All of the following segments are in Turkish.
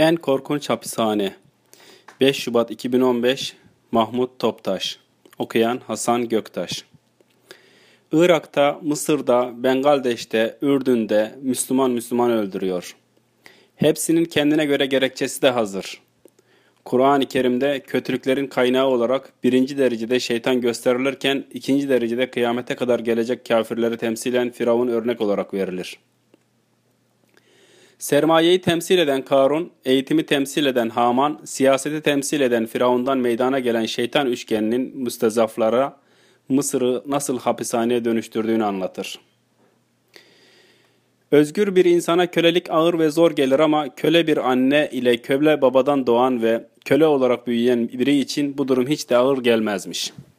En korkunç hapishane. 5 Şubat 2015 Mahmut Toptaş. Okuyan Hasan Göktaş. Irak'ta, Mısır'da, Bengaldeş'te, Ürdün'de Müslüman Müslüman öldürüyor. Hepsinin kendine göre gerekçesi de hazır. Kur'an-ı Kerim'de kötülüklerin kaynağı olarak birinci derecede şeytan gösterilirken ikinci derecede kıyamete kadar gelecek kafirleri temsilen Firavun örnek olarak verilir. Sermayeyi temsil eden Karun, eğitimi temsil eden Haman, siyaseti temsil eden Firavundan meydana gelen şeytan üçgeninin müstezaflara Mısır'ı nasıl hapishaneye dönüştürdüğünü anlatır. Özgür bir insana kölelik ağır ve zor gelir ama köle bir anne ile köle babadan doğan ve köle olarak büyüyen biri için bu durum hiç de ağır gelmezmiş.''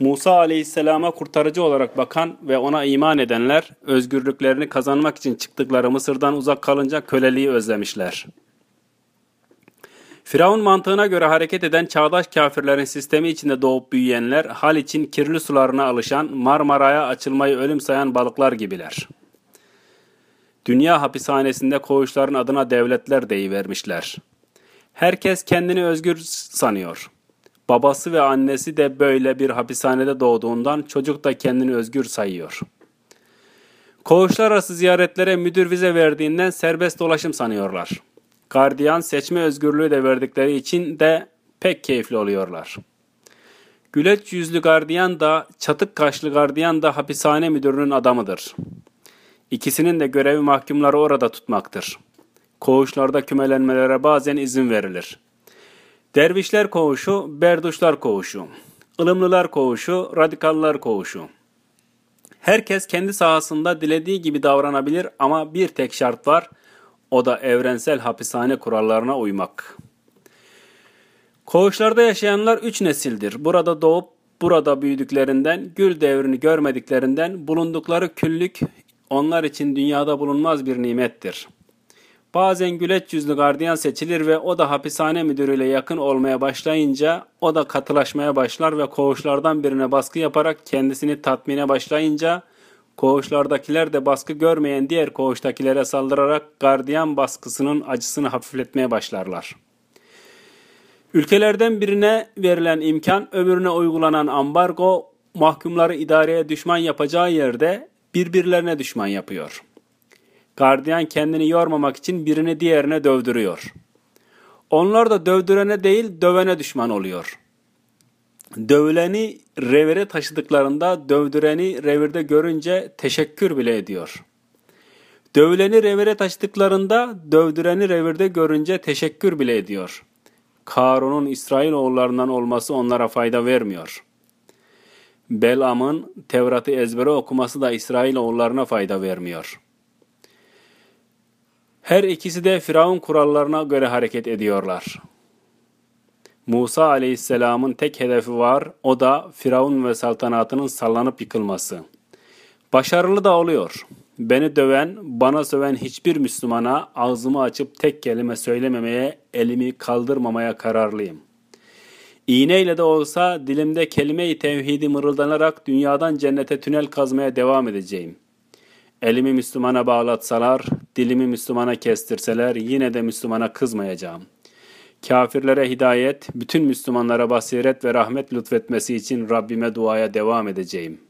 Musa aleyhisselama kurtarıcı olarak bakan ve ona iman edenler özgürlüklerini kazanmak için çıktıkları Mısır'dan uzak kalınca köleliği özlemişler. Firavun mantığına göre hareket eden çağdaş kafirlerin sistemi içinde doğup büyüyenler hal için kirli sularına alışan Marmara'ya açılmayı ölüm sayan balıklar gibiler. Dünya hapishanesinde koğuşların adına devletler deyivermişler. Herkes kendini özgür sanıyor. Babası ve annesi de böyle bir hapishanede doğduğundan çocuk da kendini özgür sayıyor. Koğuşlar arası ziyaretlere müdür vize verdiğinden serbest dolaşım sanıyorlar. Gardiyan seçme özgürlüğü de verdikleri için de pek keyifli oluyorlar. Güleç yüzlü gardiyan da çatık kaşlı gardiyan da hapishane müdürünün adamıdır. İkisinin de görevi mahkumları orada tutmaktır. Koğuşlarda kümelenmelere bazen izin verilir. Dervişler koğuşu, berduşlar koğuşu, ılımlılar koğuşu, radikallar koğuşu. Herkes kendi sahasında dilediği gibi davranabilir ama bir tek şart var, o da evrensel hapishane kurallarına uymak. Koğuşlarda yaşayanlar üç nesildir. Burada doğup burada büyüdüklerinden, gül devrini görmediklerinden bulundukları küllük onlar için dünyada bulunmaz bir nimettir.'' Bazen güleç yüzlü gardiyan seçilir ve o da hapishane müdürüyle yakın olmaya başlayınca o da katılaşmaya başlar ve koğuşlardan birine baskı yaparak kendisini tatmine başlayınca koğuşlardakiler de baskı görmeyen diğer koğuştakilere saldırarak gardiyan baskısının acısını hafifletmeye başlarlar. Ülkelerden birine verilen imkan öbürüne uygulanan ambargo mahkumları idareye düşman yapacağı yerde birbirlerine düşman yapıyor.'' Gardiyan kendini yormamak için birini diğerine dövdürüyor. Onlar da dövdürene değil dövene düşman oluyor. Dövüleni revire taşıdıklarında dövdüreni revirde görünce teşekkür bile ediyor. Dövüleni revire taşıdıklarında dövdüreni revirde görünce teşekkür bile ediyor. Karun'un İsrail oğullarından olması onlara fayda vermiyor. Belam'ın Tevrat'ı ezbere okuması da İsrail oğullarına fayda vermiyor.'' Her ikisi de Firavun kurallarına göre hareket ediyorlar. Musa aleyhisselamın tek hedefi var, o da Firavun ve saltanatının sallanıp yıkılması. Başarılı da oluyor. Beni döven, bana söven hiçbir Müslümana ağzımı açıp tek kelime söylememeye, elimi kaldırmamaya kararlıyım. İğneyle de olsa dilimde kelime-i tevhidi mırıldanarak dünyadan cennete tünel kazmaya devam edeceğim.'' Elimi Müslümana bağlatsalar, dilimi Müslümana kestirseler yine de Müslümana kızmayacağım. Kafirlere hidayet, bütün Müslümanlara basiret ve rahmet lütfetmesi için Rabbime duaya devam edeceğim.''